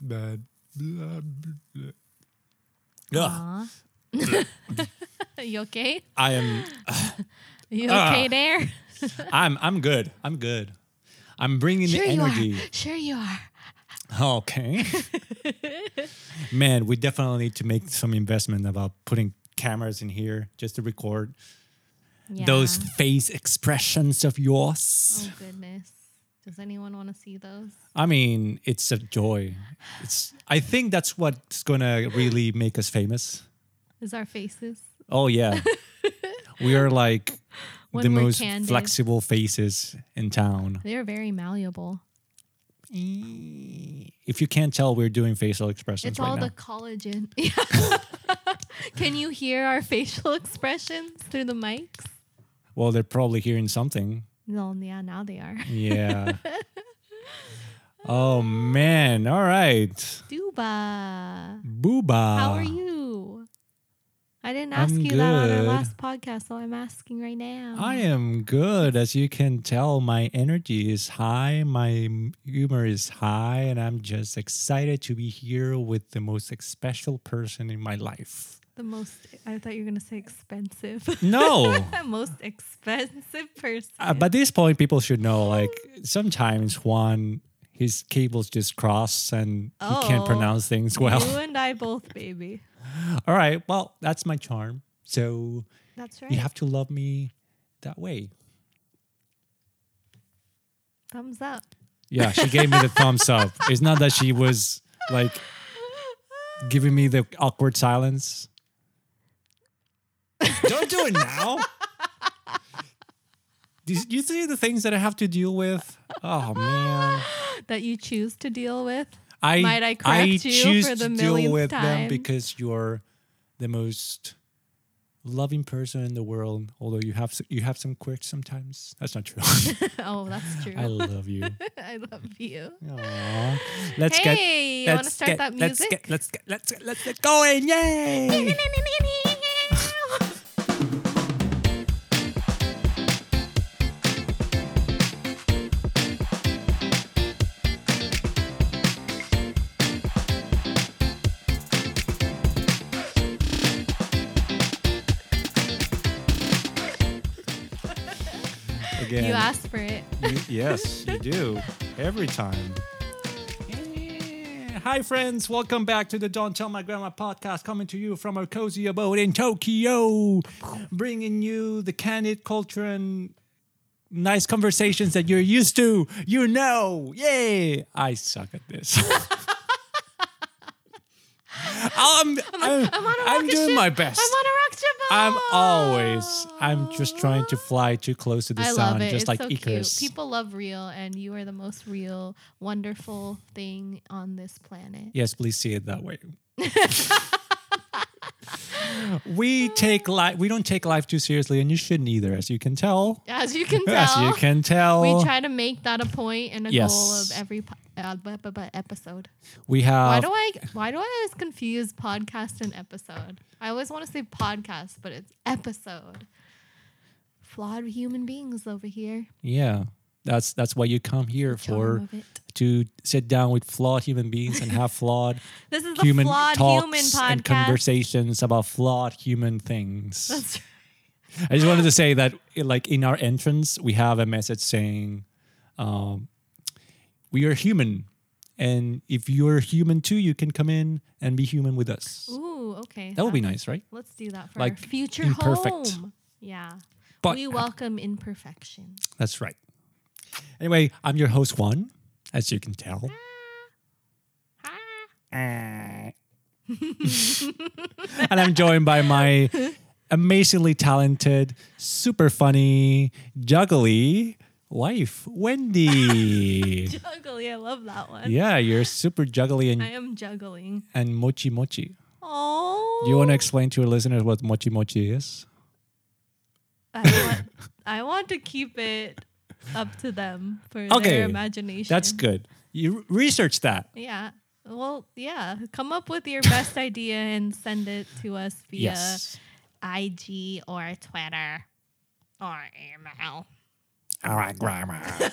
Bad. You okay? I am. You there? I'm. I'm good. I'm good. I'm bringing Sure the energy. Sure you are. Okay. Man, we definitely need to make some investment about putting cameras in here just to record Yeah. those face expressions of yours. Oh goodness. Does anyone want to see those? I mean, it's a joy. It's. I think that's what's gonna really make us famous. Is our faces? Oh yeah, we are like When the most candid. flexible faces in town. They're very malleable. If you can't tell, we're doing facial expressions It's right all now. the collagen. Can you hear our facial expressions through the mics? Well, they're probably hearing something. No, yeah, now they are. Yeah. oh man! All right, Duba. Booba. How are you? I didn't ask I'm you that on our last podcast, so I'm asking right now. I am good. As you can tell, my energy is high, my humor is high, and I'm just excited to be here with the most special person in my life. The most. I thought you were gonna say expensive. No. The most expensive person. Uh, but this point, people should know like sometimes Juan, his cables just cross and he can't Oh. pronounce things well. You and I both, baby. All right. Well, that's my charm. So That's right. you have to love me that way. Thumbs up. Yeah, she gave me the thumbs up. It's not that she was like giving me the awkward silence. Don't do it now. Do you- see the things that I have to deal with? Oh man. that you choose to deal with. I Might I correct you choose for the to deal with them because you're the most loving person in the world. Although you have you have some quirks sometimes. That's not true. oh, that's true. I love you. I love you. Aww. Let's hey, get. you want to start get, that Let's music? get. Let's get. Let's get. Let's get going! Yay! Asked for it. you- yes, you do. Every time. Yeah. Hi, friends. Welcome back to the Don't Tell My Grandma podcast, coming to you from our cozy abode in Tokyo, bringing you the candid culture and nice conversations that you're used to. You know. Yay. I suck at this. Um, I'm, I'm, I'm a I'm doing ship. my best. I'm on a rock ship. I'm ah. always. I'm just trying to fly too close to the I sun, just it's like so Icarus. cute. People love real, and you are the most real, wonderful thing on this planet. Yes, please see it that way. we take life. We don't take life too seriously, and you shouldn't either, as you can tell. As you can tell, As you can tell, we try to make that a point and a Yes. goal of every po- episode. we have. Why do I? Why do I always confuse podcast and episode? I always want to say podcast, but it's episode. Flawed human beings over here. yeah, that's that's why you come here for to sit down with flawed human beings and have flawed This is the human flawed talks human and conversations about flawed human things. That's I just wanted to say that, like in our entrance, we have a message saying, um, "We are human, and if you're human too, you can come in and be human with us." Ooh, okay. That would be nice, right? Let's do that for Like, our future imperfect. home. Yeah. But we welcome imperfection. that's right. Anyway, I'm your host Juan, as you can tell. and I'm joined by my amazingly talented, super funny, juggly wife, Wendy. Juggly, I love that one. yeah, you're super juggly and I am juggling. and mochi mochi. Oh. Do you want to explain to your listeners what mochi mochi is? I want, I want to keep it up to them for Okay, their imagination. That's good. You research that. Yeah. Well, yeah. Come up with your best idea and send it to us via Yes. IG or Twitter. or am Al. All right, grandma.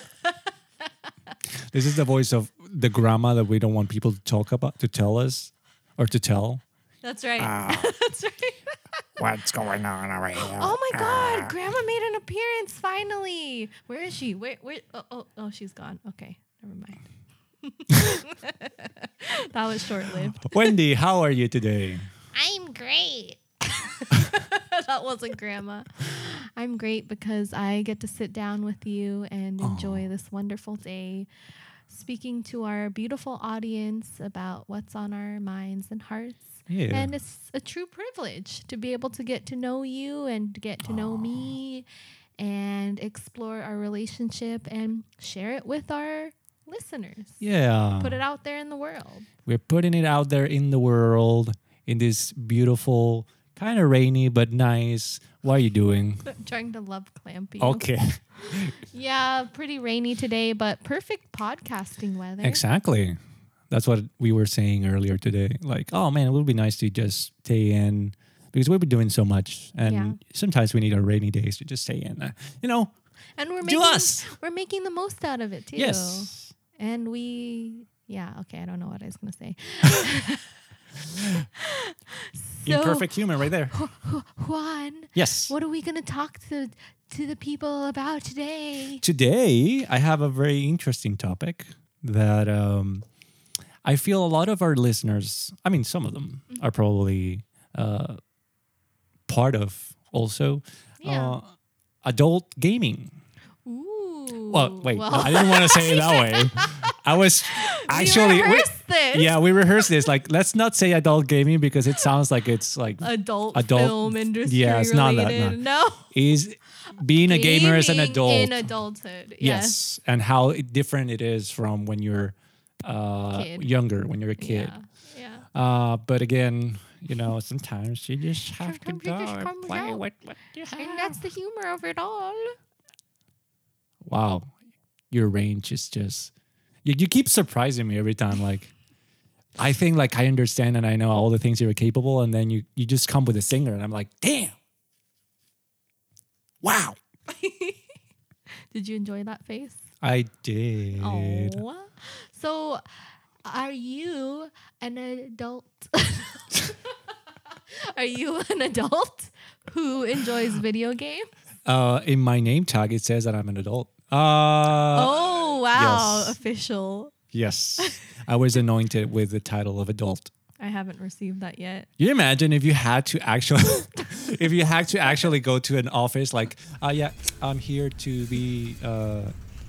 this is the voice of the grandma that we don't want people to talk about, to tell us, or to tell. That's right. Ah. That's right. What's going on over here? Oh my God! Grandma made an appearance finally. Where is she? Where? Where? Oh, oh, oh she's gone. Okay, never mind. that was short lived. Wendy, how are you today? I'm great. that wasn't grandma. I'm great because I get to sit down with you and enjoy this wonderful day, speaking to our beautiful audience about what's on our minds and hearts. Yeah. And it's a true privilege to be able to get to know you and get to know me and explore our relationship and share it with our listeners. yeah. Put it out there in the world. We're putting it out there in the world in this beautiful, kind of rainy but nice. What are you doing? I'm trying to love clamp you. Okay. Yeah, pretty rainy today, but perfect podcasting weather. exactly. That's what we were saying earlier today. Like, oh man, it would be nice to just stay in because we've been doing so much, and Yeah. sometimes we need our rainy days to just stay in. Uh, You know, And we're making us. we're making the most out of it too. yes. And we yeah, okay, I don't know what I was gonna say. so Imperfect human right there. Juan, Yes. what are we gonna talk to to the people about today? Today, I have a very interesting topic that um, I feel a lot of our listeners, I mean, some of them Mm-hmm. are probably uh, part of also Yeah. uh, adult gaming. Ooh. Well, wait, no, I didn't want to say it that way. I was actually. we this. yeah, we rehearsed this. Like, let's not say adult gaming because it sounds like it's like Adult, Adult- film industry yeah, it's not that, related. No. is being a gamer as an adult. in adulthood. Yes. Yes, and how different it is from when you're uh, younger, when you're a kid. Yeah. Yeah. Uh, but again, you know, sometimes you just have to Sometimes go you just and play out. with what you have. And that's the humor of it all. wow, your range is just you, you keep surprising me every time. Like, I think like I understand and I know all the things you're capable, and then you you just come with a singer, and I'm like, damn, wow, Did you enjoy that face? I did. Oh. So, are you an adult? are you an adult who enjoys video games? Uh, in my name tag, it says that I'm an adult. Uh, oh, wow. yes. Official. Yes. I was anointed with the title of adult. I haven't received that yet. You imagine if you had to actually if you had to actually go to an office like, uh yeah, I'm here to be uh,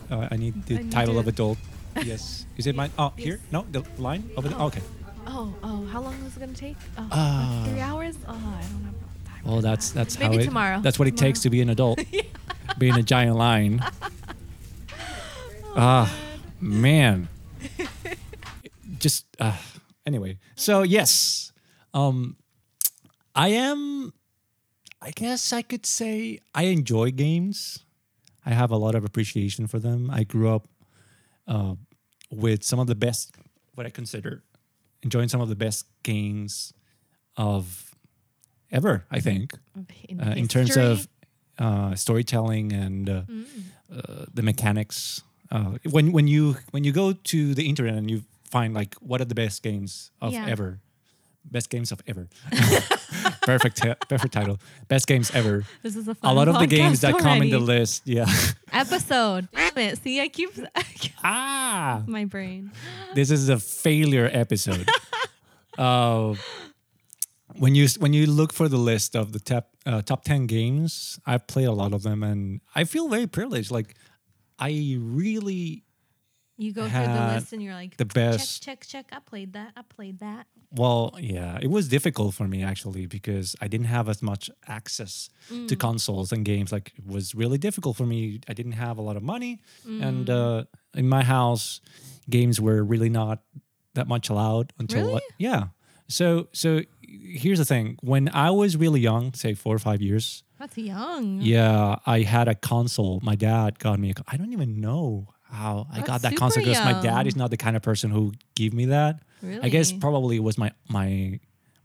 uh I need the I need title to- of adult. Yes. Is it mine? Oh, here? No, the line over there. Oh. Okay. Oh, oh, how long is it going to take? Oh, Uh, three hours? Oh, I don't have time. Well, that's that. that's Maybe how it tomorrow. That's what it takes to be an adult. Being a giant lion. Ah, man. Just uh, anyway. So yes, um, I am. I guess I could say I enjoy games. I have a lot of appreciation for them. I grew up uh, with some of the best, what I consider, enjoying some of the best games of ever. I think in, uh, in terms of uh, storytelling and uh, Mm. uh, the mechanics. Uh, when when you when you go to the internet and you find like what are the best games of Yeah. ever, best games of ever, perfect ti- perfect title, best games ever. This is a A lot of the games that come in the list, yeah. episode. Damn it! See, I keep ah, my brain. this is a failure episode. uh, when you when you look for the list of the top uh, top ten games, I've played a lot of them, and I feel very privileged. Like I really You go through the list and you're like, the best. check, check, check. I played that. I played that. Well, yeah, it was difficult for me actually because I didn't have as much access to consoles and games. Like it was really difficult for me. I didn't have a lot of money, and uh, in my house, games were really not that much allowed until Really? like- yeah. So so here's the thing: when I was really young, say four or five years, That's young. yeah, I had a console. My dad got me. A, I don't even know how I got that console because my dad is not the kind of person who give me that. Really? I guess probably it was my my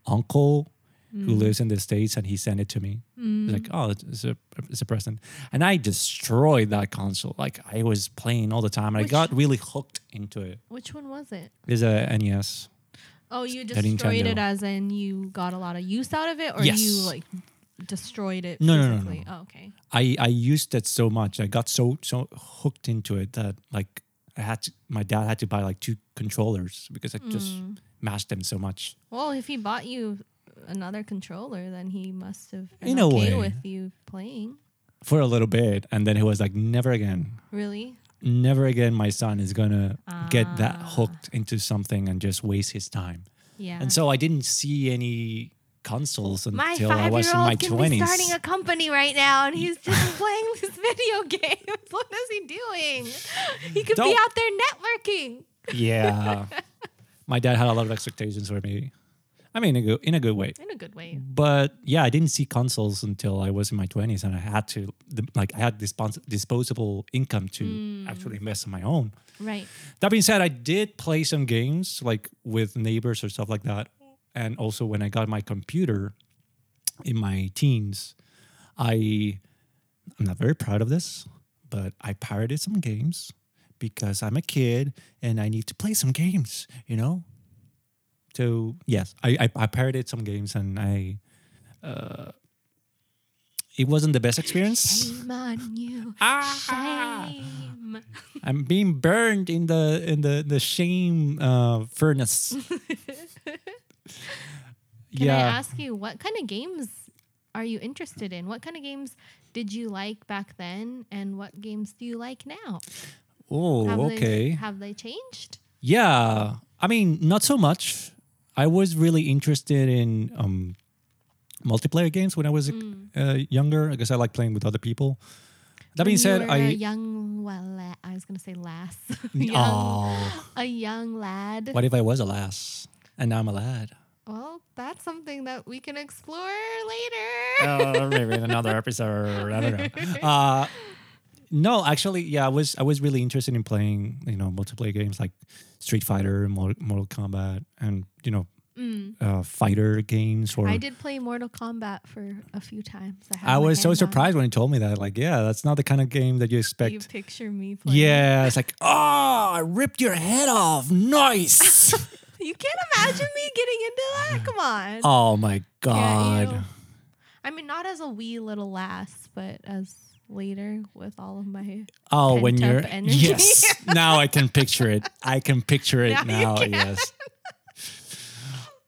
uncle who mm. lives in the states, and he sent it to me. He's like, mm. oh, it's it's a it's a present, and I destroyed that console. Like I was playing all the time, and Which- I got really hooked into it. Which one was it? It's a NES. Oh, you destroyed it as in you got a lot of use out of it, or Yes. you like destroyed it No, no, no, no. Oh, okay. I I used it so much. I got so so hooked into it that like I had to. My dad had to buy like two controllers because I just Mm. mashed them so much. Well, if he bought you another controller, then he must have been In a okay way. with you playing. for a little bit and then he was like never again Really? never again my son is gonna get that Ah. hooked into something and just waste his time Yeah. and so i didn't see any consoles my until i was in my be 20s starting a company right now, and he's just playing this video game. What is he doing? He could be Don't- out there networking. yeah my dad had a lot of expectations for me i mean in a good, in a good way In a good way. but yeah i didn't see consoles until i was in my 20s and i had to like i had dispons- disposable income to Mm. actually invest on my own Right. That being said, I did play some games like with neighbors or stuff like that. And also when I got my computer in my teens, I I'm not very proud of this, but I pirated some games because I'm a kid and I need to play some games, you know? So yes, I I, I pirated some games and I uh it wasn't the best experience. Shame on you. Ah! Shame. I'm being burned in the in the the shame uh, furnace. Can yeah. I ask you what kind of games are you interested in? What kind of games did you like back then, and what games do you like now? oh, Have okay. They, have they changed? yeah. I mean, not so much. I was really interested in um, multiplayer games when I was uh, younger guess I like playing with other people. That being said, I a young well, la- I was gonna say lass, young, oh, a young lad. what if I was a lass and now I'm a lad? Well, that's something that we can explore later. oh, maybe in another episode. I don't know. Uh, no, actually, yeah, I was I was really interested in playing you know multiplayer games like Street Fighter, Mortal, Mortal Kombat, and you know uh, fighter games. Or Mm. I did play Mortal Kombat for a few times. I, I was so surprised when he told me that. Like, yeah, that's not the kind of game that you expect. You picture me playing. Yeah, it's like, oh, I ripped your head off. Nice. You can't imagine me getting into that. Come on. oh my god. I mean, not as a wee little lass, but as later with all of my. Oh, when you're energy. yes. now I can picture it. I can picture it Now now. Yes.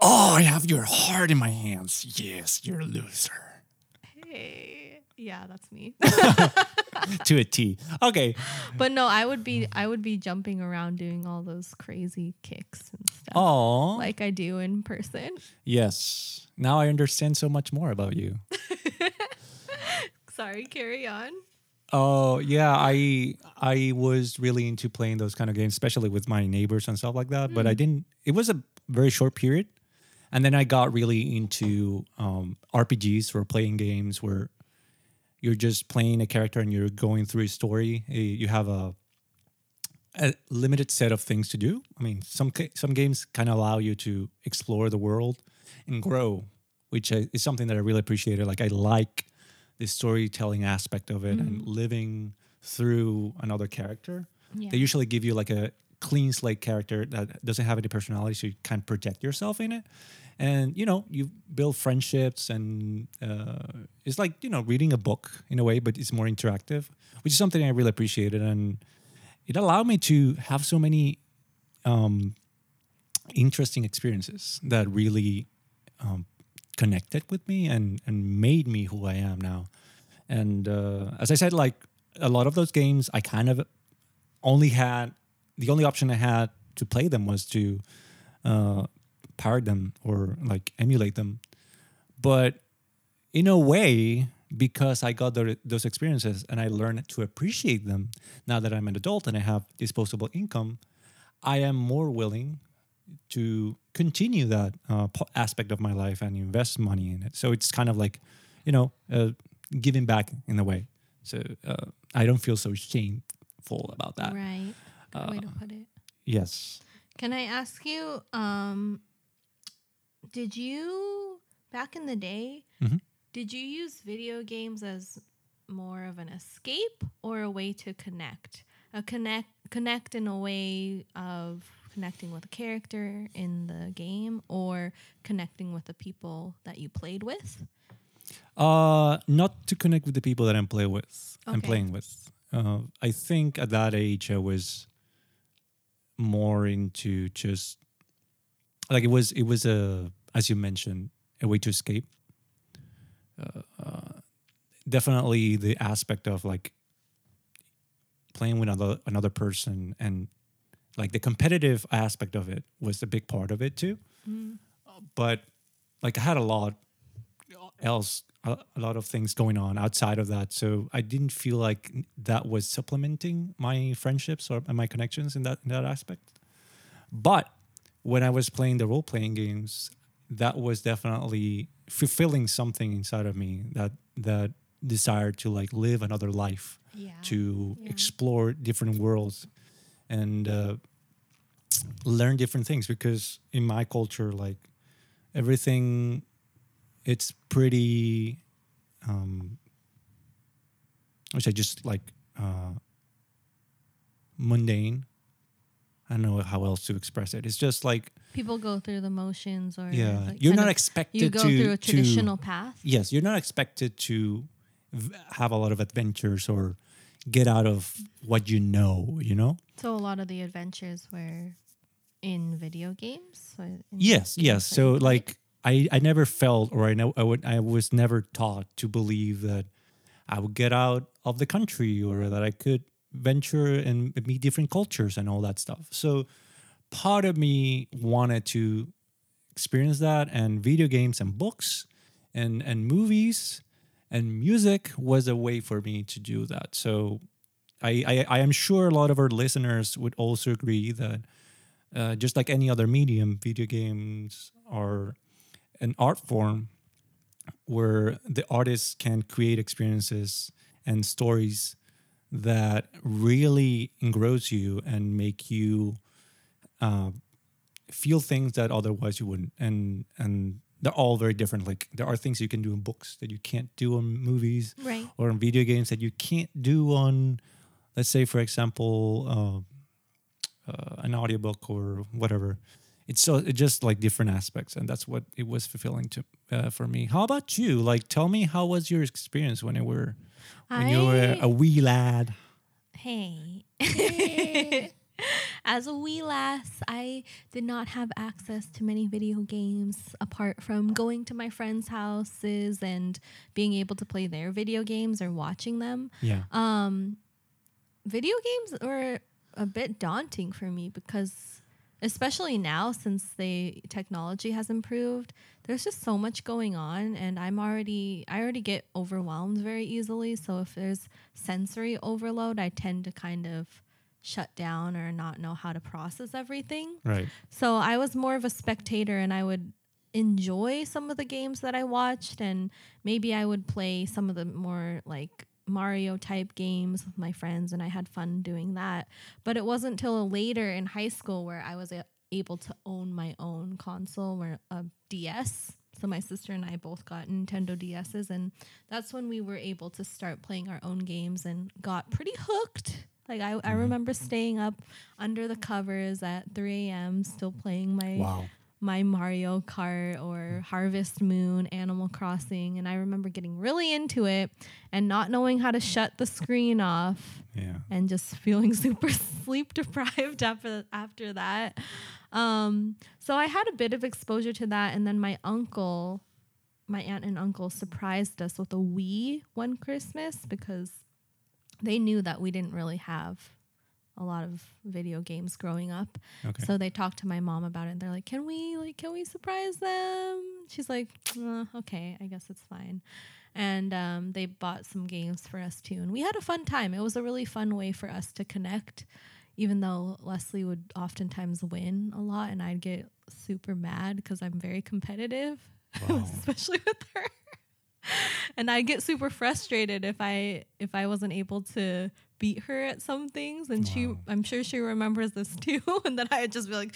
Oh, I have your heart in my hands. Yes, you're a loser. Hey, yeah, that's me. to a T. Okay. but no, I would be, I would be jumping around doing all those crazy kicks and stuff, Oh. like I do in person. yes. Now I understand so much more about you. Sorry, carry on. Oh yeah, I I was really into playing those kind of games, especially with my neighbors and stuff like that. But I didn't. It was a very short period, and then I got really into um, RPGs or playing games where you're just playing a character and you're going through a story. Eh, You have a a limited set of things to do. I mean, some some games kind of allow you to explore the world and grow, which is something that I really appreciated. Like I like the storytelling aspect of it and living through another character. Yeah. They usually give you like a clean slate character that doesn't have any personality, so you can't project yourself in it. And you know, you build friendships, and uh, it's like you know reading a book in a way, but it's more interactive, which is something I really appreciated. And it allowed me to have so many um, interesting experiences that really um, connected with me and and made me who I am now. And uh, as I said, like a lot of those games, I kind of only had the only option I had to play them was to uh, pirate them or like emulate them. But in a way, because I got the, those experiences and I learned to appreciate them now that I'm an adult and I have disposable income, I am more willing to continue that uh, aspect of my life and invest money in it. So it's kind of like, you know, uh, giving back in a way. So uh, I don't feel so shameful about that. right. Good way to Uh, put it. Yes. Can I ask you, um, did you back in the day, Mhm. did you use video games as more of an escape or a way to connect? A connect connect in a way of connecting with a character in the game or connecting with the people that you played with? Uh, not to connect with the people that I'm play with. I'm playing with. Uh, I think at that age I was more into just like it was. It was a as you mentioned a way to escape. Uh, uh, definitely the aspect of like playing with another another person and like the competitive aspect of it was a big part of it too. But like I had a lot else a, a lot of things going on outside of that so i didn't feel like that was supplementing my friendships or my connections in that in that aspect but when i was playing the role playing games that was definitely fulfilling something inside of me that that desire to like live another life Yeah. to Yeah. explore different worlds and uh, learn different things because in my culture like everything it's pretty um which i just like uh mundane i don't know how else to express it. It's just like People go through the motions or yeah. like you're not expected you go to through a to- traditional path. yes you're not expected to have a lot of adventures or get out of what you know you know? So a lot of the adventures were in video games. In yes games yes that so like i i never felt or i know i would i was never taught to believe that i would get out of the country or that i could venture and meet different cultures and all that stuff. So part of me wanted to experience that and video games and books and and movies and music was a way for me to do that. So i i, I am sure a lot of our listeners would also agree that uh, just like any other medium, video games are an art form where the artists can create experiences and stories that really engross you and make you uh, feel things that otherwise you wouldn't. And and they're all very different. Like there are things you can do in books that you can't do on movies right. or in video games that you can't do on, let's say, for example, uh, uh, an audiobook or whatever. It's so it's just like different aspects, and that's what it was fulfilling to uh, for me. How about you? Like, tell me how was your experience when you were when you were I- a wee lad? Hey. As a wee lass, I did not have access to many video games apart from going to my friends' houses and being able to play their video games or watching them. Yeah, Um, video games were a bit daunting for me because, especially now since the technology has improved, there's just so much going on, and I'm already I already get overwhelmed very easily. So if there's sensory overload, I tend to kind of shut down or not know how to process everything. right. So I was more of a spectator and I would enjoy some of the games that I watched and maybe I would play some of the more like Mario type games with my friends and I had fun doing that. But it wasn't until later in high school where I was a- able to own my own console or a DS. So my sister and I both got Nintendo DSs and that's when we were able to start playing our own games and got pretty hooked. Like I, I mm-hmm. remember staying up under the covers at 3 a.m. still playing my Wow. My Mario Kart or Harvest Moon, Animal Crossing, and I remember getting really into it and not knowing how to shut the screen off Yeah. and just feeling super sleep deprived after after that. Um, so I had a bit of exposure to that, and then my uncle, my aunt and uncle, surprised us with a Wii one Christmas because they knew that we didn't really have a lot of video games growing up. Okay. So they talked to my mom about it. And they're like, "Can we like can we surprise them?" She's like, "Uh, "Okay, I guess it's fine." And um, they bought some games for us too, and we had a fun time. It was a really fun way for us to connect, even though Leslie would oftentimes win a lot, and I'd get super mad because I'm very competitive, Wow. especially with her. and I'd get super frustrated if I if I wasn't able to beat her at some things, and she I'm sure she remembers this too, and then I'd just be like,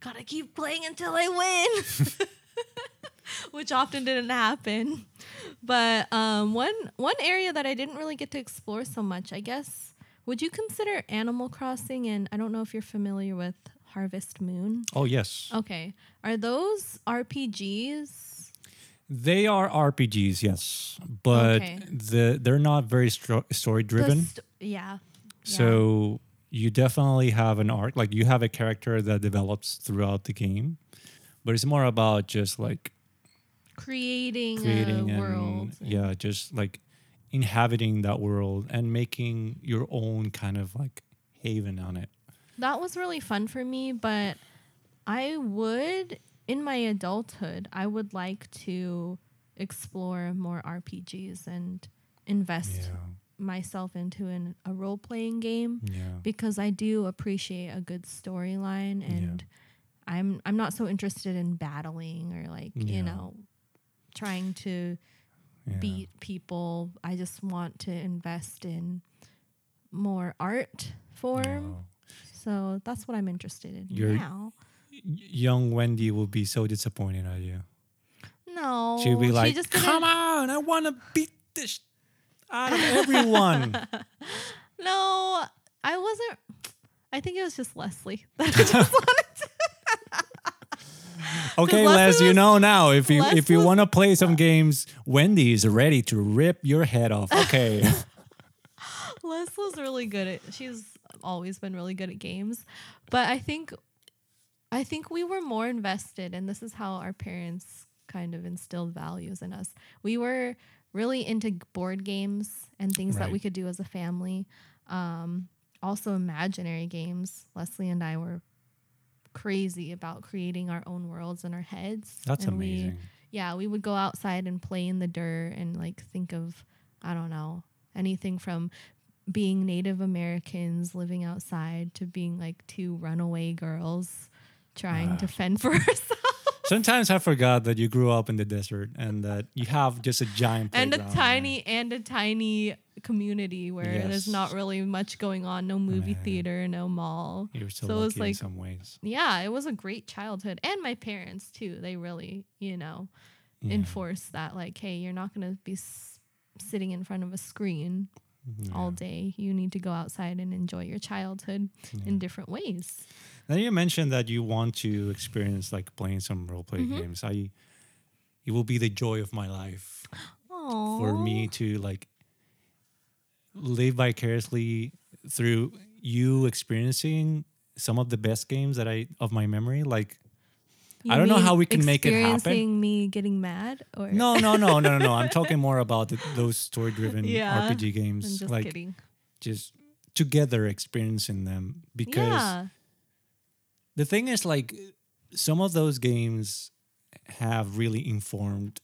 gotta keep playing until I win. which often didn't happen. But um, one one area that I didn't really get to explore so much, I guess, would you consider Animal Crossing? And I don't know if you're familiar with Harvest Moon. Oh yes, Okay, are those RPGs? They are RPGs. Yes, but Okay. the they're not very stro- story driven. st- yeah. So you definitely have an arc, like you have a character that develops throughout the game, but it's more about just like creating, creating a and world. yeah, just like inhabiting that world and making your own kind of like haven on it. That was really fun for me, but I would, in my adulthood, I would like to explore more RPGs and invest Yeah, myself into an, a role playing game yeah, because I do appreciate a good storyline and I'm I'm not so interested in battling or like, Yeah. you know, trying to yeah. beat people. I just want to invest in more art form. So that's what I'm interested in You're- now. Young Wendy will be so disappointed at you. No, She'll be like, she just "Come on, I want to beat this out of everyone." No, I wasn't. I think it was just Leslie. that just wanted to- Okay, Les, you was- know now if you Les if you want to play some games, Wendy is ready to rip your head off. Okay. Les was really good at. She's always been really good at games, but I think, I think we were more invested, and this is how our parents kind of instilled values in us. We were really into board games and things that we could do as a family. Um, also, imaginary games. Leslie and I were crazy about creating our own worlds in our heads. That's and we- amazing. yeah, we would go outside and play in the dirt and like think of I don't know, anything from being Native Americans living outside to being like two runaway girls trying to ah. fend for ourselves. Sometimes I forgot that you grew up in the desert and that you have just a giant and a tiny and a tiny community where there's not really much going on, no movie Man. theater, no mall. You're so, So it lucky was in like- some ways. Yeah, it was a great childhood. And my parents too. They really, you know, Yeah. enforce that like, hey, you're not going to be s- sitting in front of a screen all day. You need to go outside and enjoy your childhood in different ways. Then you mentioned that you want to experience like playing some role play Mm-hmm. games. I it will be the joy of my life for me to like live vicariously through you experiencing some of the best games that I of my memory. Like I don't know how we can make it happen. Experiencing me getting mad or no, no, no, no, no, no. I'm talking more about the, those story driven Yeah. RPG I'm games. just like kidding. just together experiencing them because Yeah. The thing is like some of those games have really informed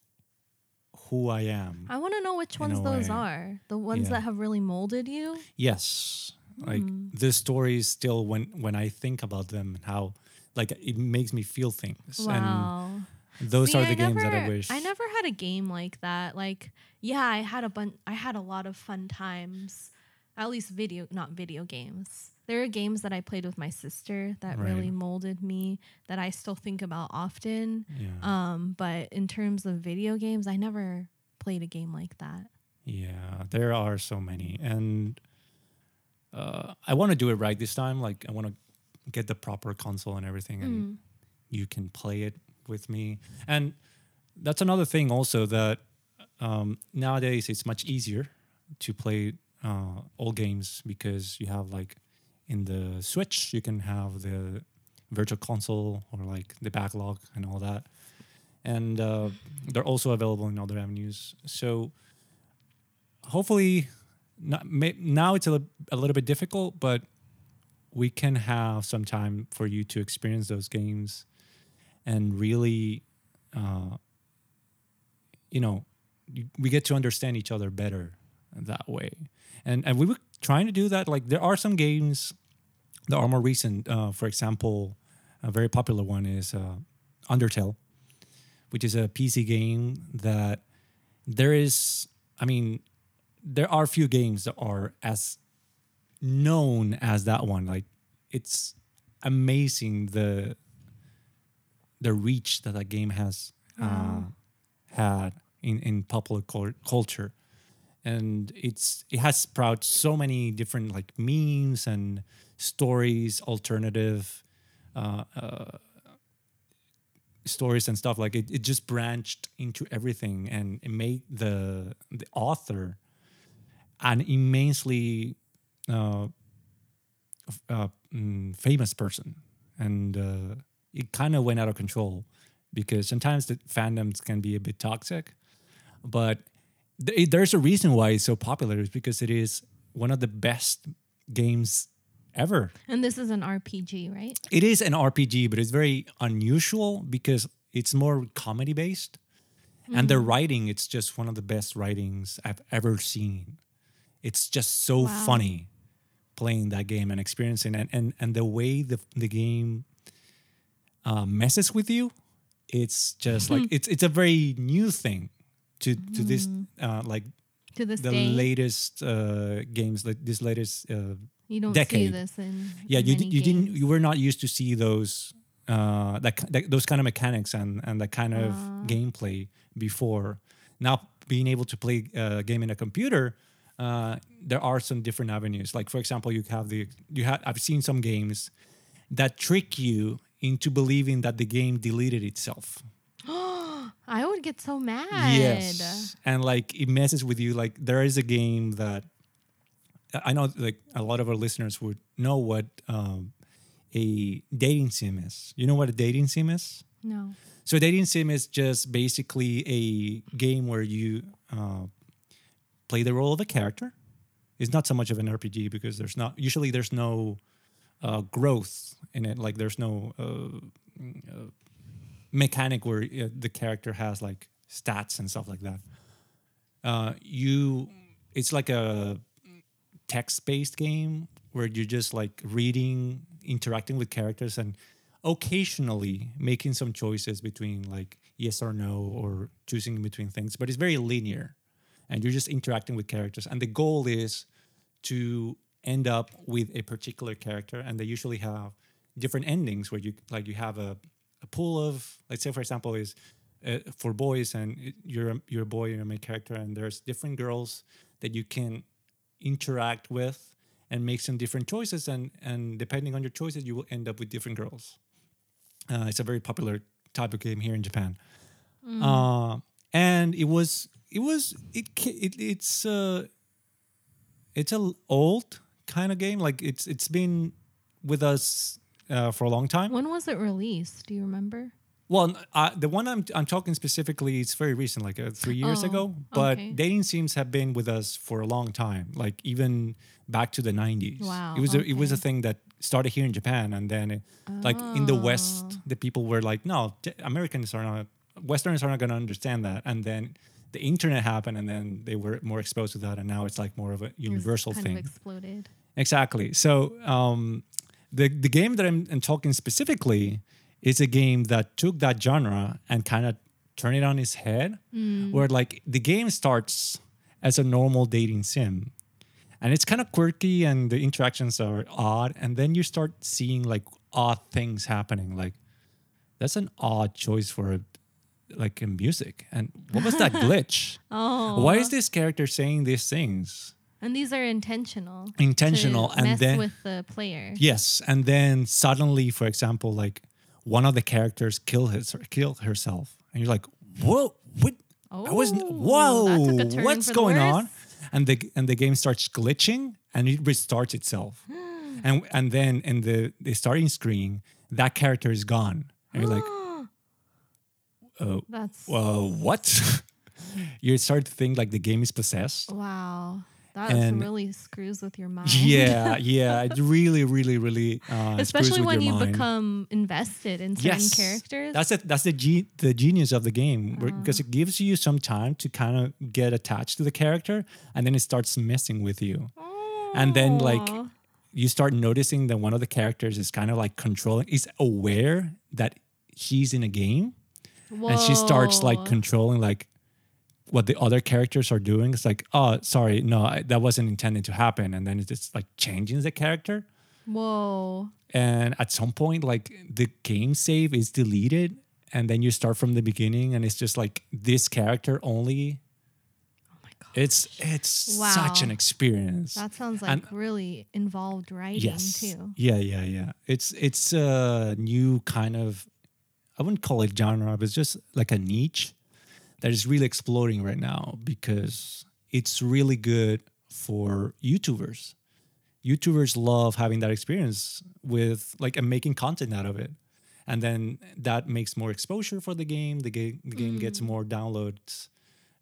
who I am. I want to know which ones those are. The ones Yeah. that have really molded you. yes. Like Hmm. the stories still when when I think about them and how like it makes me feel things Wow. and those See, are the I games that I wish I never had a game like that. Like, yeah, I had a bun- I had a lot of fun times. At least video, not video games. There are games that I played with my sister that really molded me that I still think about often. yeah. Um, but in terms of video games, I never played a game like that. Yeah, there are so many, and uh, I want to do it right this time. Like, I want to get the proper console and everything, and Mm. you can play it with me. And that's another thing, also that um, nowadays it's much easier to play uh, all games because you have like in the Switch you can have the virtual console or like the backlog and all that, and uh, they're also available in other avenues. So hopefully not, may, now it's a, a little bit difficult but we can have some time for you to experience those games and really uh, you know we get to understand each other better that way and and we trying to do that like there are some games that are more recent. Uh, for example a very popular one is uh, undertale which is a pc game that there is i mean there are few games that are as known as that one. Like it's amazing the the reach that that game has uh, had in in popular culture, and it's it has sprouted so many different like memes and stories, alternative. Uh, uh, stories and stuff like it, it just branched into everything and it made the the author an immensely uh, uh, mm, famous person and uh, it kind of went out of control because sometimes the fandoms can be a bit toxic but th- there's a reason why it's so popular is because it is one of the best games ever And this is an RPG, right? it is an RPG, but it's very unusual because it's more comedy based. And the writing, it's just one of the best writings I've ever seen. It's just so Wow. funny playing that game and experiencing it. And and the way the the game uh, messes with you, it's just like it's it's a very new thing to to this uh, like To this the day, latest uh, games, like this latest uh, you don't see this in yeah in you, you didn't you were not used to see those uh that, that those kind of mechanics and and that kind of Ah. gameplay before. Now being able to play a game in a computer uh there are some different avenues. Like for example you have the you have i've seen some games that trick you into believing that the game deleted itself I would get so mad. Yes, and like it messes with you. Like there is a game that I know, like a lot of our listeners would know what um, a dating sim is. You know what a dating sim is? No. So a dating sim is just basically a game where you uh, play the role of a character. It's not so much of an RPG because there's not usually there's no uh, growth in it. Like there's no uh, uh, mechanic where uh, the character has like stats and stuff like that. Uh, you, it's like a text-based game where you're just like reading, interacting with characters, and occasionally making some choices between like yes or no or choosing between things. But it's very linear, and you're just interacting with characters. And the goal is to end up with a particular character, and they usually have different endings where you like you have a, a pool of let's say for example is uh, for boys and it- you're a, you're a boy you're a main character and there's different girls that you can interact with and make some different choices and and depending on your choices you will end up with different girls. Uh, it's a very popular type of game here in japan. Uh, and it was it was it, it it's uh it's a old kind of game. Like it's it's been with us uh, for a long time When was it released? Do you remember? well, uh, the one I'm I'm talking specifically, is very recent, like uh, three years Oh, ago. But okay. dating sims have been with us for a long time, like even back to the '90s. Wow, it was a, it was a thing that started here in Japan, and then it, like in the West, Oh. the people were like, no, Americans are not, Westerners are not going to understand that, and then. The internet happened, and then they were more exposed to that, and now it's like more of a universal kind thing. Of exploded. Exactly. So um, the the game that I'm, I'm talking specifically is a game that took that genre and kind of turned it on its head, mm. where like the game starts as a normal dating sim, and it's kind of quirky and the interactions are odd, and then you start seeing like odd things happening. Like that's an odd choice for a like in music, and what was that glitch? Oh. Why is this character saying these things? And these are intentional. Intentional, and then with the player. Yes, and then suddenly, for example, like one of the characters kill his kill herself, and you're like, "Whoa, what? I was Oh, whoa, that took a turn what's going on?" And the and the game starts glitching, and it restarts itself, and and then in the the starting screen, that character is gone, and you're like, "Oh, That's well, what?" you start to think like the game is possessed. wow. That And- really screws with your mind. Yeah, yeah, it really, really, really. Uh, Especially when you mind. become invested in certain yes. characters. That's it. That's the ge- the genius of the game Uh-huh. because it gives you some time to kind of get attached to the character, and then it starts messing with you, and then like you start noticing that one of the characters is kind of like controlling, is aware that she's in a game, and she starts like controlling like what the other characters are doing. It's like, oh, sorry, no, I, that wasn't intended to happen, and then it's just like changing the character. Whoa. and at some point like the game save is deleted and then you start from the beginning, and it's just like this character only. Oh my god. It's it's such an experience. That sounds like And- really involved writing yes. too. Yeah, yeah, yeah. It's it's a new kind of I wouldn't call it genre, but it's just like a niche that is really exploding right now because it's really good for YouTubers. YouTubers love having that experience with like and making content out of it. And then that makes more exposure for the game. The game the game gets more downloads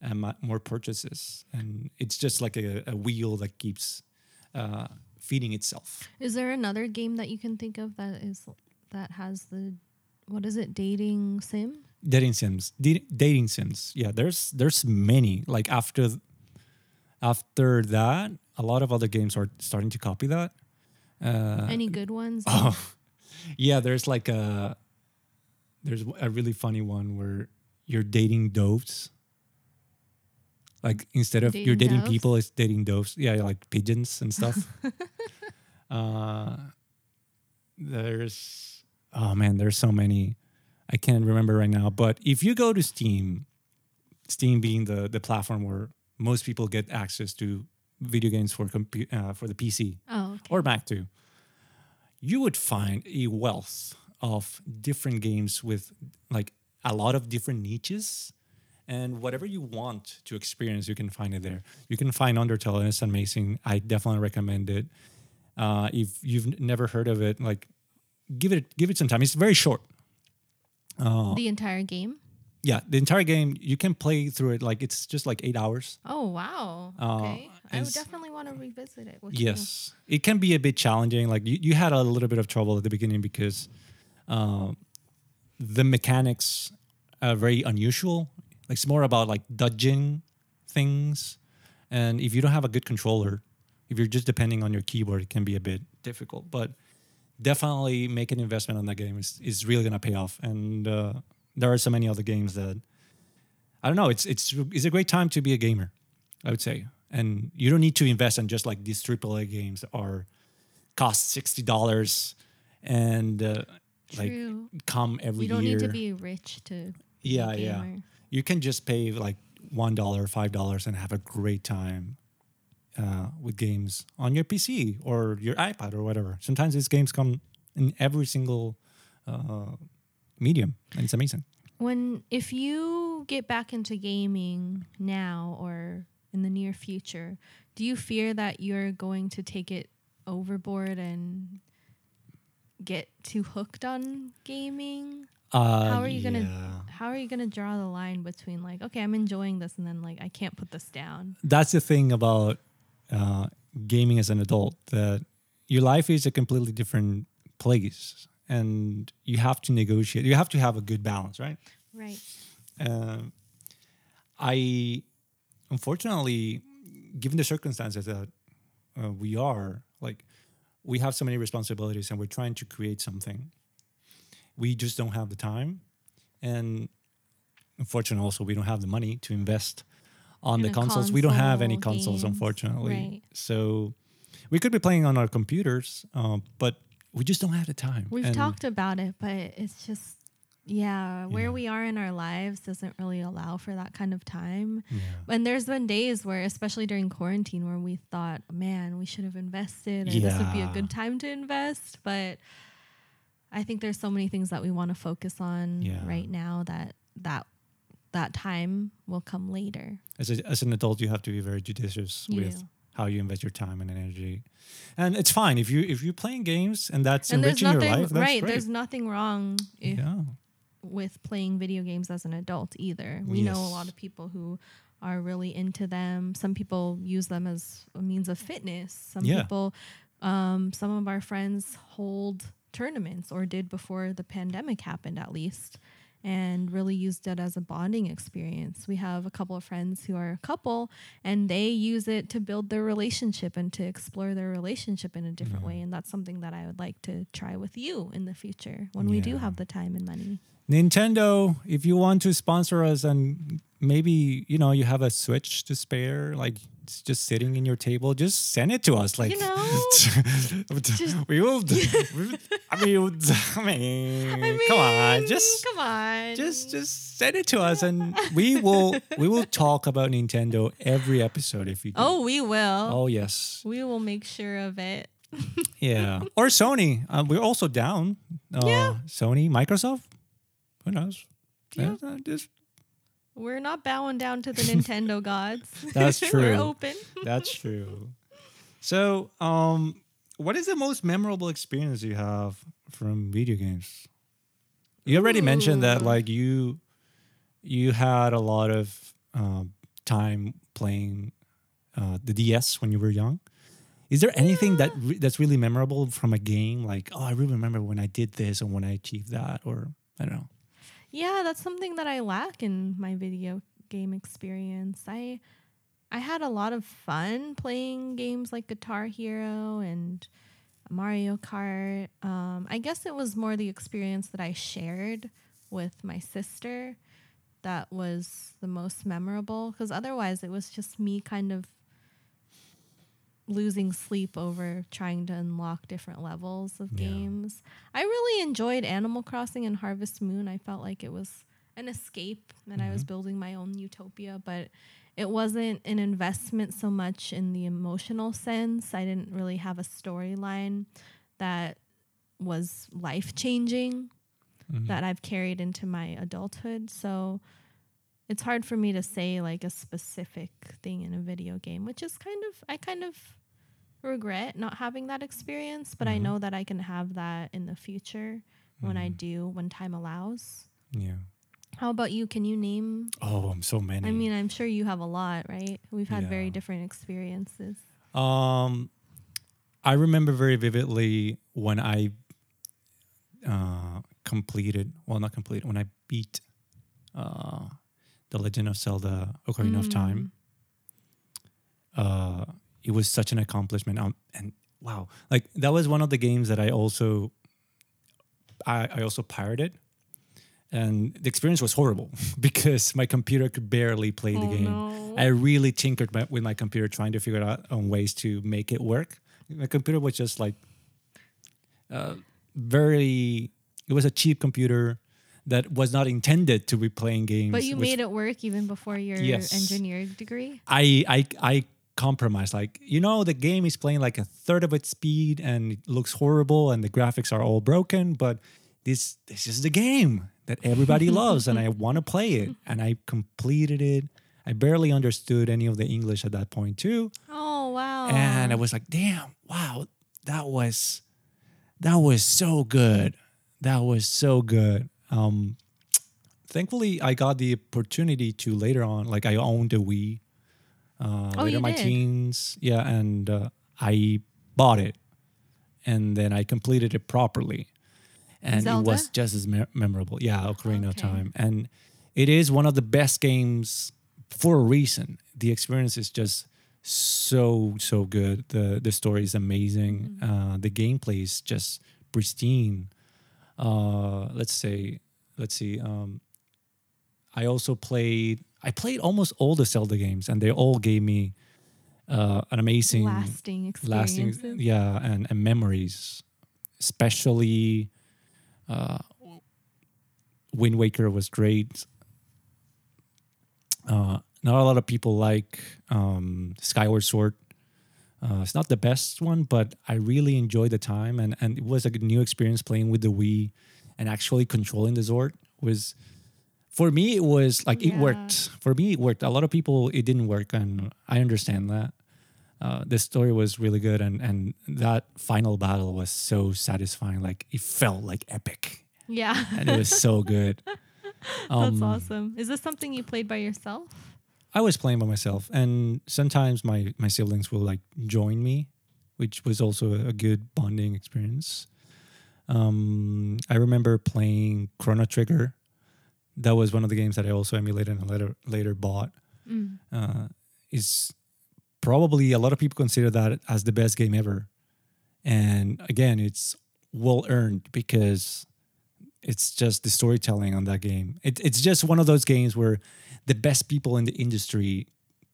and more purchases. And it's just like a, a wheel that keeps uh, feeding itself. Is there another game that you can think of that is that has the what is it dating sim? Dating sims Da- dating sims. Yeah there's there's many. Like after after that a lot of other games are starting to copy that. Uh Any good ones? oh yeah there's like a there's a really funny one where you're dating doves. Like instead of you're Dating dating doves? people it's dating doves. Yeah like pigeons and stuff. Uh there's oh man there's so many i can't remember right now but if you go to steam steam being the the platform where most people get access to video games for compu- uh, for the pc oh, okay. or Mac too, you would find a wealth of different games with like a lot of different niches. And whatever you want to experience, you can find it there. You can find Undertale, and it's amazing. I definitely recommend it. Uh, if you've never heard of it, like give it give it some time. It's very short. Uh, the entire game? yeah, the entire game you can play through it like it's just like eight hours. Oh wow. Uh, Okay. I would definitely want to revisit it. Yes, it can be a bit challenging. Like you, you had a little bit of trouble at the beginning because uh, the mechanics are very unusual. Like it's more about like dodging things, and if you don't have a good controller, if you're just depending on your keyboard, it can be a bit difficult. But definitely make an investment on that game. is is really gonna pay off. And uh, there are so many other games that I don't know. It's it's it's a great time to be a gamer, I would say. And you don't need to invest in just like these AAA games that are cost sixty dollars and uh, like come every year. You don't year. need to be rich to be yeah, yeah. You can just pay like one dollar, five dollars, and have a great time uh, with games on your PC or your iPad or whatever. Sometimes these games come in every single uh, medium, and it's amazing. When if you get back into gaming now or in the near future, do you fear that you're going to take it overboard and get too hooked on gaming? Uh, How are you gonna yeah. how are you gonna draw the line between like, okay, I'm enjoying this and then like I can't put this down? that's the thing about uh, gaming as an adult that your life is a completely different place and you have to negotiate you have to have a good balance right Right. um, i unfortunately given the circumstances that uh, we are like we have so many responsibilities and we're trying to create something we just don't have the time and unfortunately also we don't have the money to invest on In the consoles we don't have any consoles games, unfortunately right. so we could be playing on our computers uh, but we just don't have the time We've And- talked about it, but it's just yeah, where Yeah. we are in our lives doesn't really allow for that kind of time. yeah. And there's been days where, especially during quarantine, where we thought, man, we should have invested, or this would be a good time to invest. But I think there's so many things that we want to focus on Yeah. right now that that that time will come later. as, a, as an adult you have to be very judicious You with do. how you invest your time and energy and it's fine if you if you're playing games and that's and enriching your life that's right. great. There's nothing wrong yeah with playing video games as an adult either. We know a lot of people who are really into them. Some people use them as a means of fitness. Some Yeah. people, um, some of our friends hold tournaments or did before the pandemic happened, at least, and really used it as a bonding experience. We have a couple of friends who are a couple and they use it to build their relationship and to explore their relationship in a different way. Mm-hmm. And that's something that I would like to try with you in the future when we do have the time and money. Nintendo, if you want to sponsor us and maybe you know you have a switch to spare like it's just sitting in your table just send it to us like You know, we will I mean, I mean come on just come on, just just send it to us and we will we will talk about nintendo every episode if you do. Oh, we will. oh yes We will make sure of it. yeah or sony uh, we're also down uh, Yeah. sony microsoft who knows Yeah. Uh, just We're not bowing down to the Nintendo gods. That's true. We're open. That's true. So, um, what is the most memorable experience you have from video games? You already mentioned that, like you, you had a lot of um, time playing uh, the DS when you were young. Is there anything that re- that's really memorable from a game? Like, oh, I really remember when I did this and when I achieved that, or I don't know. Yeah, that's something that I lack in my video game experience. I I had a lot of fun playing games like Guitar Hero and Mario Kart. Um, I guess it was more the experience that I shared with my sister that was the most memorable because otherwise it was just me kind of losing sleep over trying to unlock different levels of Yeah. games. I really enjoyed Animal Crossing and Harvest Moon. I felt like it was an escape and I was building my own utopia, but it wasn't an investment so much in the emotional sense. I didn't really have a storyline that was life changing Mhm. that I've carried into my adulthood. So it's hard for me to say like a specific thing in a video game, which is kind of I kind of regret not having that experience, but I Mhm. know that I can have that in the future when I Mhm. do when time allows. Yeah. How about you? Can you name Oh, I'm so many. I mean, I'm sure you have a lot, right? We've had very different experiences. Um, I remember very vividly when I uh, completed, well, not completed, when I beat uh, The Legend of Zelda Ocarina of Time. Uh, it was such an accomplishment. Um, and wow, like that was one of the games that I also, I, I also pirated. And the experience was horrible because my computer could barely play the Oh, game. no. I really tinkered my, with my computer trying to figure out on ways to make it work. My computer was just like uh, very. It was a cheap computer that was not intended to be playing games. But you with- made it work even before your Yes. engineering degree. I I I compromised. Like you know, the game is playing like a third of its speed and it looks horrible and the graphics are all broken. But this this is the game that everybody loves and I want to play it. And I completed it. I barely understood any of the English at that point too. Oh wow! And I was like, damn, wow, that was that was so good. That was so good. Um thankfully I got the opportunity to later on, like I owned a Wii. Uh, Oh, later in my did? teens. Yeah, and uh, I bought it. And then I completed it properly. And it was just as me- memorable. Yeah, Ocarina of Time. And it is one of the best games for a reason. The experience is just so so good. The the story is amazing. Uh, the gameplay is just pristine. Uh, let's say, let's see. Um, I also played. I played almost all the Zelda games, and they all gave me uh, an amazing, lasting lasting, yeah, and, and memories. Especially, uh, Wind Waker was great. Uh, not a lot of people like um, Skyward Sword. Uh, it's not the best one, but I really enjoyed the time, and, and it was a new experience playing with the Wii and actually controlling the Zord was for me it was like it worked. For me it worked. A lot of people it didn't work, and I understand that. Uh, the story was really good, and and that final battle was so satisfying. Like it felt like epic, Yeah, and it was so good. that's Um, awesome. Is this something you played by yourself? I was playing by myself, and sometimes my my siblings will like join me, which was also a good bonding experience. Um, I remember playing Chrono Trigger. That was one of the games that I also emulated and later later bought. Mm. Uh, is probably a lot of people consider that as the best game ever, and again, it's well earned because it's just the storytelling on that game. It, it's just one of those games where the best people in the industry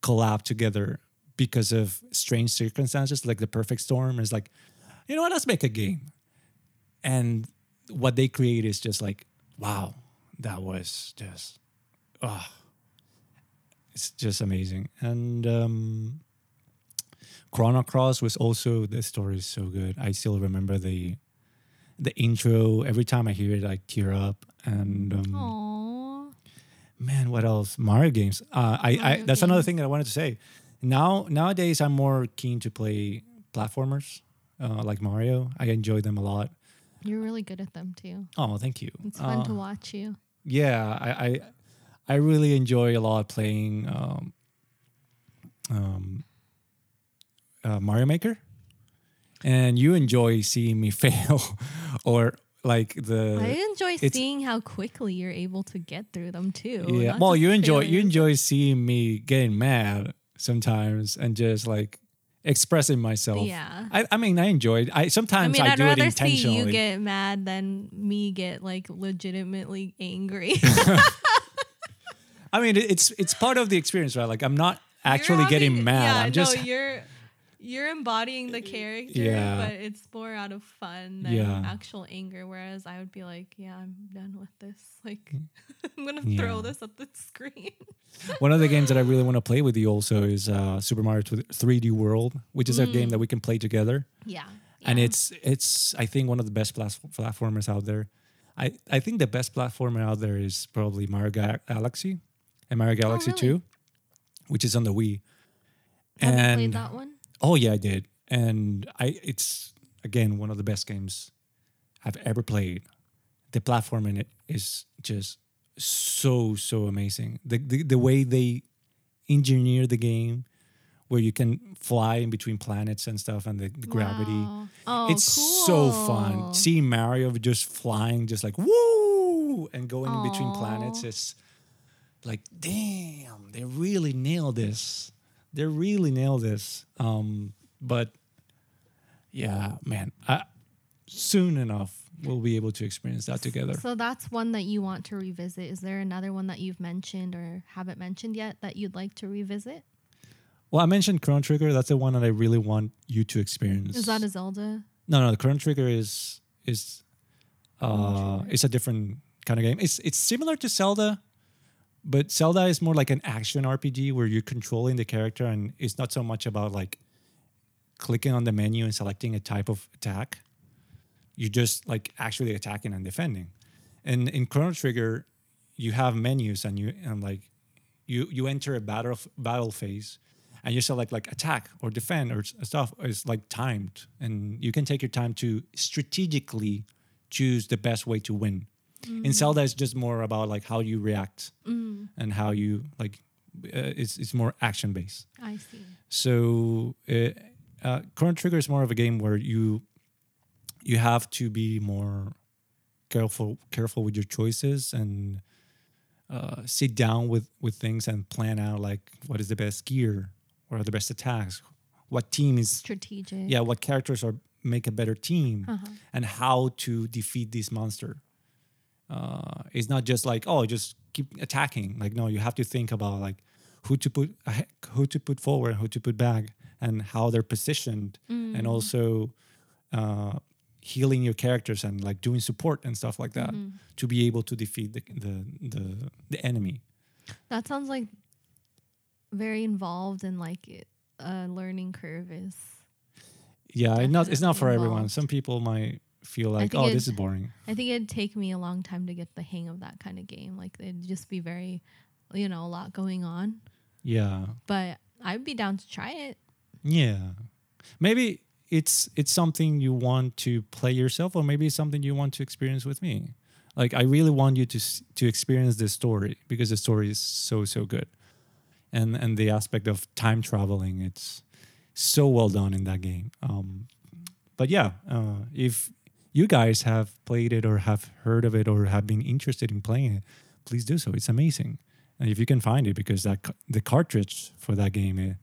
collab together because of strange circumstances, like the perfect storm. Is like, you know what? Let's make a game, and what they create is just like, wow, that was just, oh, it's just amazing. And um, Chrono Cross was also the story is so good. I still remember the the intro. Every time I hear it, I tear up. And um, Aww. man, what else? Mario games. Uh, I, I Mario that's another thing that I wanted to say. Now nowadays, I'm more keen to play platformers uh, like Mario. I enjoy them a lot. You're really good at them too. Oh, thank you. It's fun to Uh, watch you. Yeah I, I i really enjoy a lot playing um um uh, mario maker and you enjoy seeing me fail or like the I enjoy seeing how quickly you're able to get through them too. yeah well you enjoy you enjoy seeing me getting mad sometimes and just like expressing myself. Yeah. i, I mean i enjoy it. I I sometimes mean, i, do it intentionally you get mad than me get like legitimately angry. i mean it's it's part of the experience right? Like i'm not actually getting mad. Yeah, i'm just no, you're you're embodying the character, Yeah. but it's more out of fun than Yeah. actual anger. Whereas I would be like, yeah, I'm done with this. Like, I'm gonna Mm. Yeah. throw this at the screen. One of the games that I really want to play with you also is uh, Super Mario 3D World, which is a game that we can play together, Yeah, and it's it's I think one of the best plas- platformers out there. I I think the best platformer out there is probably Mario Ga- Galaxy and Mario Galaxy Oh, really? 2, which is on the Wii. Have you and played that one? Oh yeah, I did, and I it's again one of the best games I've ever played. The platform in it is just so so amazing. The the, the way they engineer the game, where you can fly in between planets and stuff, and the, the gravity. Wow. Oh, it's so fun. Seeing Mario just flying, just like woo, and going in between planets is like, damn, they really nailed this. They really nailed this. Um, but yeah, man, I, soon enough we'll be able to experience that together. So that's one that you want to revisit. Is there another one that you've mentioned or haven't mentioned yet that you'd like to revisit? Well, I mentioned Chrono Trigger. That's the one that I really want you to experience. Is that a Zelda? No, no, the Chrono Trigger is is uh it's a different kind of game. It's it's similar to Zelda, but Zelda is more like an action RPG where you're controlling the character and it's not so much about like clicking on the menu and selecting a type of attack. You're just like actually attacking and defending. And in Chrono Trigger, you have menus and you and like you you enter a battle battle phase and you select like attack or defend or stuff is like timed and you can take your time to strategically choose the best way to win in zelda it's just more about like how you react and how you like uh, it's, it's more action based I see. so uh, uh, Chrono Trigger is more of a game where you you have to be more careful careful with your choices and uh, sit down with with things and plan out like what is the best gear what are the best attacks, what team is Strategic. yeah what characters are make a better team Uh-huh. and how to defeat this monster. Uh, it's not just like oh just keep attacking like no you have to think about like who to put who to put forward who to put back and how they're positioned Mm. and also uh, healing your characters and like doing support and stuff like that Mm-hmm. to be able to defeat the the the, the enemy That sounds like very involved and like it- a learning curve is. yeah it's not it's not for Definitely everyone some people might feel like oh this is boring I think it'd take me a long time to get the hang of that kind of game. Like it'd just be very, you know, a lot going on. yeah But I'd be down to try it. Yeah. Maybe it's it's something you want to play yourself or maybe it's something you want to experience with me. Like I really want you to to experience this story because the story is so so good. And and the aspect of time traveling it's so well done in that game. Um but yeah, uh, if you guys have played it or have heard of it or have been interested in playing it, please do so. It's amazing. And if you can find it because that the cartridge for that game is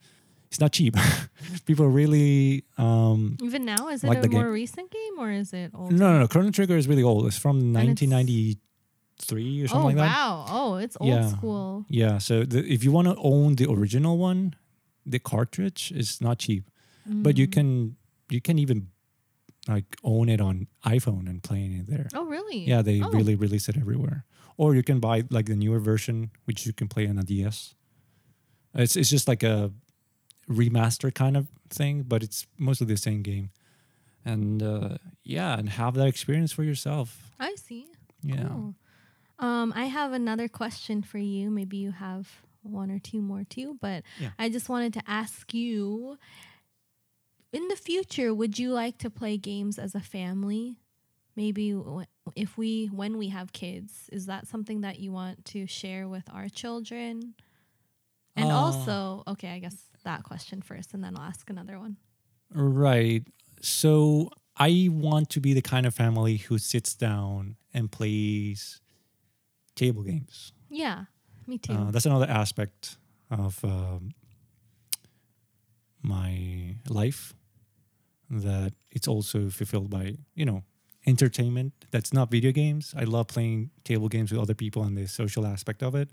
it's not cheap. people really um, Even now, is it Like a the game. more recent game or is it old? no, no, no. Chrono Trigger is really old. It's from 1993 or something Oh like that. wow! Oh, it's old Yeah. school. Yeah. So the, if you want to own the original one, the cartridge is not cheap, but you Mm. can you can even like own it on iPhone and playing it there. Oh really? Yeah, they Oh. really release it everywhere. Or you can buy like the newer version, which you can play on a DS. It's it's just like a remaster kind of thing, but it's mostly the same game. And uh, yeah, and have that experience for yourself. I see. Yeah. Cool. Um, I have another question for you. Maybe you have one or two more too, but Yeah. I just wanted to ask you in the future, would you like to play games as a family? Maybe if we, when we have kids, is that something that you want to share with our children? And Uh, also, okay, I guess that question first, and then I'll ask another one. Right. So I want to be the kind of family who sits down and plays table games. Yeah, me too. Uh, that's another aspect of um, my life that it's also fulfilled by you know entertainment that's not video games i love playing table games with other people and the social aspect of it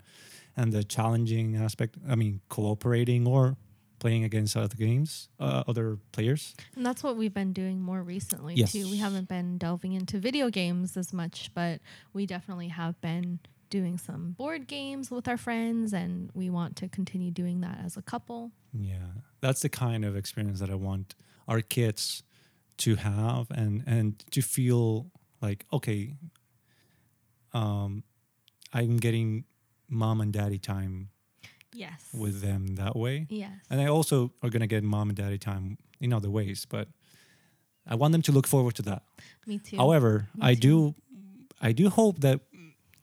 and the challenging aspect i mean cooperating or playing against other games uh, other players And that's what we've been doing more recently Yes. too. We haven't been delving into video games as much, but we definitely have been doing some board games with our friends and we want to continue doing that as a couple. Yeah, that's the kind of experience that I want our kids to have and and to feel like okay, um, I'm getting mom and daddy time Yes. with them that way, yes. and I also are gonna get mom and daddy time in other ways, but I want them to look forward to that. Me too. However, Me I too. do, I do hope that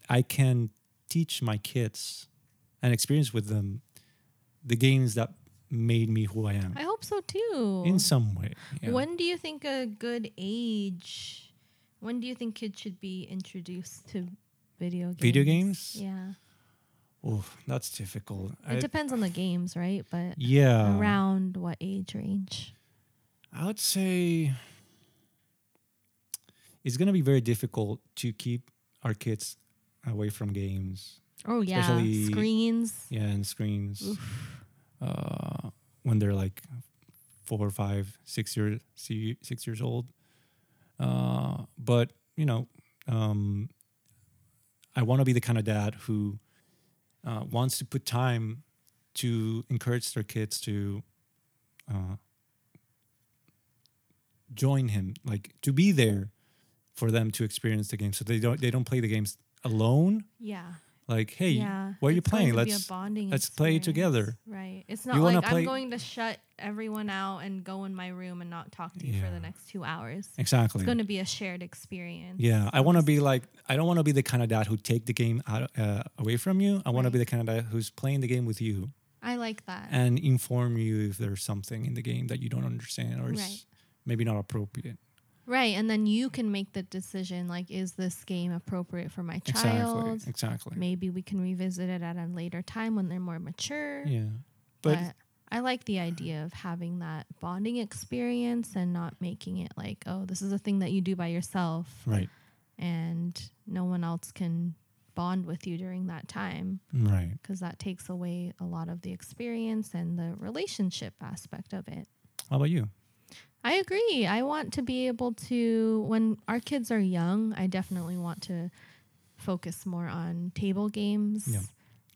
I can teach my kids and experience with them the games that made me who I am I hope so too. in some way. yeah. When do you think a good age? When do you think kids should be introduced to video games? Video games? Yeah. Oh, that's difficult. It I- depends on the games, right? But yeah, around what age range? I would say it's gonna be very difficult to keep our kids away from games. Oh yeah, Especially- screens. Yeah, and screens. Uh, when they're like four, five, six years, six years old. Uh, but you know, um, I want to be the kind of dad who uh, wants to put time to encourage their kids to uh, join him, like to be there for them to experience the game, so they don't they don't play the games alone. Yeah. Like, hey, yeah. what are you playing? be a Let's bonding let's play together. Right. It's not You like play- I'm going to shut everyone out and go in my room and not talk to you for the next two hours. exactly. It's going to be a shared experience. Yeah, I want to be like I don't want to be the kind of dad who take the game out uh, away from you. I want to be the kind of dad who's playing the game with you I like that. and inform you if there's something in the game that you don't understand or Right. is maybe not appropriate. Right. And then you can make the decision like, is this game appropriate for my Exactly. child? Exactly. Maybe we can revisit it at a later time when they're more mature. Yeah. But, But I like the idea of having that bonding experience and not making it like, oh, this is a thing that you do by yourself right. and no one else can bond with you during that time Right. because that takes away a lot of the experience and the relationship aspect of it. How about you? I agree. I want to be able to, when our kids are young, I definitely want to focus more on table games Yeah.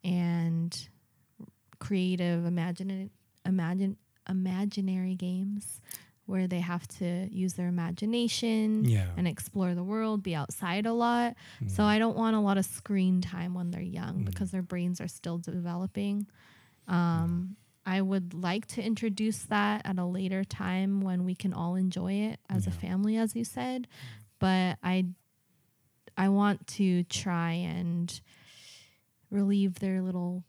and creative, imagine, imagine, imaginary games where they have to use their imagination Yeah. and explore the world, be outside a lot. So Mm. I don't want a lot of screen time when they're young Mm. because their brains are still developing. Um, I would like to introduce that at a later time when we can all enjoy it as a family, as you said. But I, I want to try and relieve their little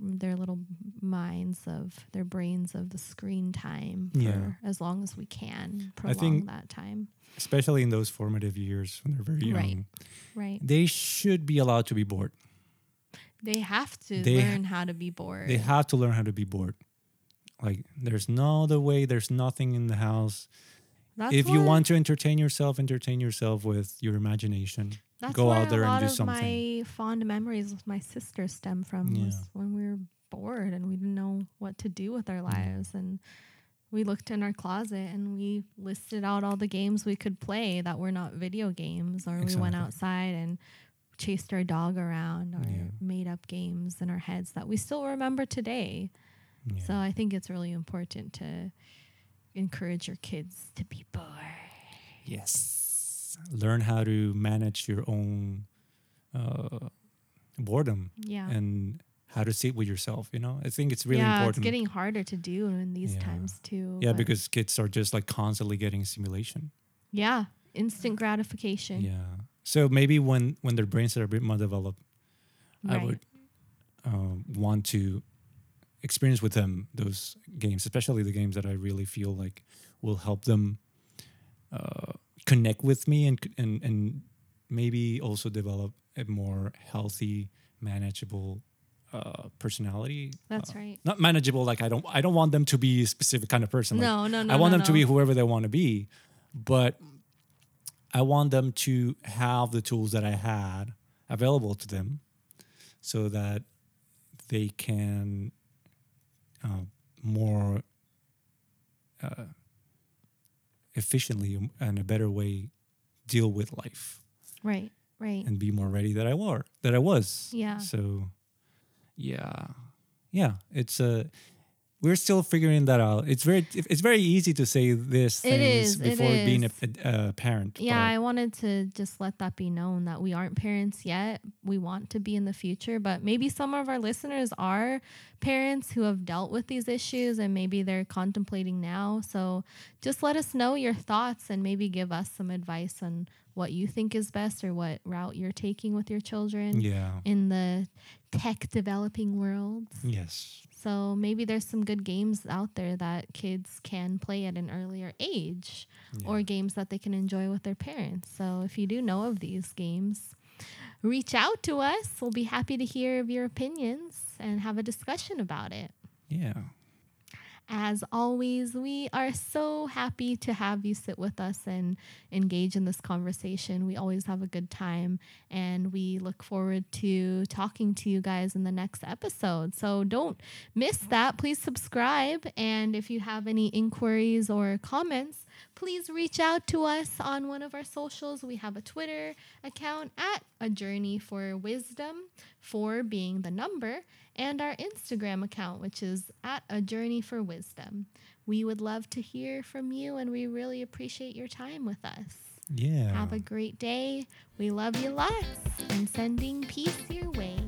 their little minds of their brains of the screen time for Yeah. as long as we can I prolong think- that time Especially in those formative years when they're very young. Right. right They should be allowed to be bored. They have to They- learn how to be bored They have to learn how to be bored. Like there's no other way. There's nothing in the house. That's if you want to entertain yourself, entertain yourself with your imagination. That's go out there a and do of something. my fond memories with my sister stem from Yeah. when we were bored and we didn't know what to do with our mm-hmm. lives and we looked in our closet and we listed out all the games we could play that were not video games or we went outside and chased our dog around or Yeah. made up games in our heads that we still remember today. Yeah. So I think it's really important to encourage your kids to be bored. yes. Learn how to manage your own uh, boredom Yeah. and how to sit with yourself. You know, I think it's really yeah, important. it's getting harder to do in these Yeah. times too. yeah, because kids are just like constantly getting stimulation. yeah, instant gratification. Yeah. So maybe when when their brains are a bit more developed, I would um, want to experience with them those games, especially the games that I really feel like will help them uh, connect with me and and and maybe also develop a more healthy, manageable uh, personality. That's Uh, right. Not manageable, like I don't I don't want them to be a specific kind of person. Like, No, no, no. I want no, them to be whoever they want to be, but I want them to have the tools that I had available to them so that they can uh, more uh, efficiently and a better way deal with life Right, right. and be more ready that I were that I was. Yeah. So yeah. Yeah, it's a we're still figuring that out. It's very it's very easy to say this things is, before being a, a, a parent. Yeah, I wanted to just let that be known that we aren't parents yet. We want to be in the future, but maybe some of our listeners are parents who have dealt with these issues and maybe they're contemplating now. So just let us know your thoughts and maybe give us some advice on what you think is best or what route you're taking with your children yeah. in the tech developing world. Yes. So maybe there's some good games out there that kids can play at an earlier age or games that they can enjoy with their parents. So if you do know of these games, reach out to us. We'll be happy to hear of your opinions and have a discussion about it. Yeah. As always, we are so happy to have you sit with us and engage in this conversation. We always have a good time, and we look forward to talking to you guys in the next episode. So don't miss that. Please subscribe. And if you have any inquiries or comments, please reach out to us on one of our socials. We have a Twitter account at A Journey for Wisdom, for being the number, and our Instagram account, which is at A Journey for Wisdom. We would love to hear from you, and we really appreciate your time with us. Yeah. Have a great day. We love you lots, and sending peace your way.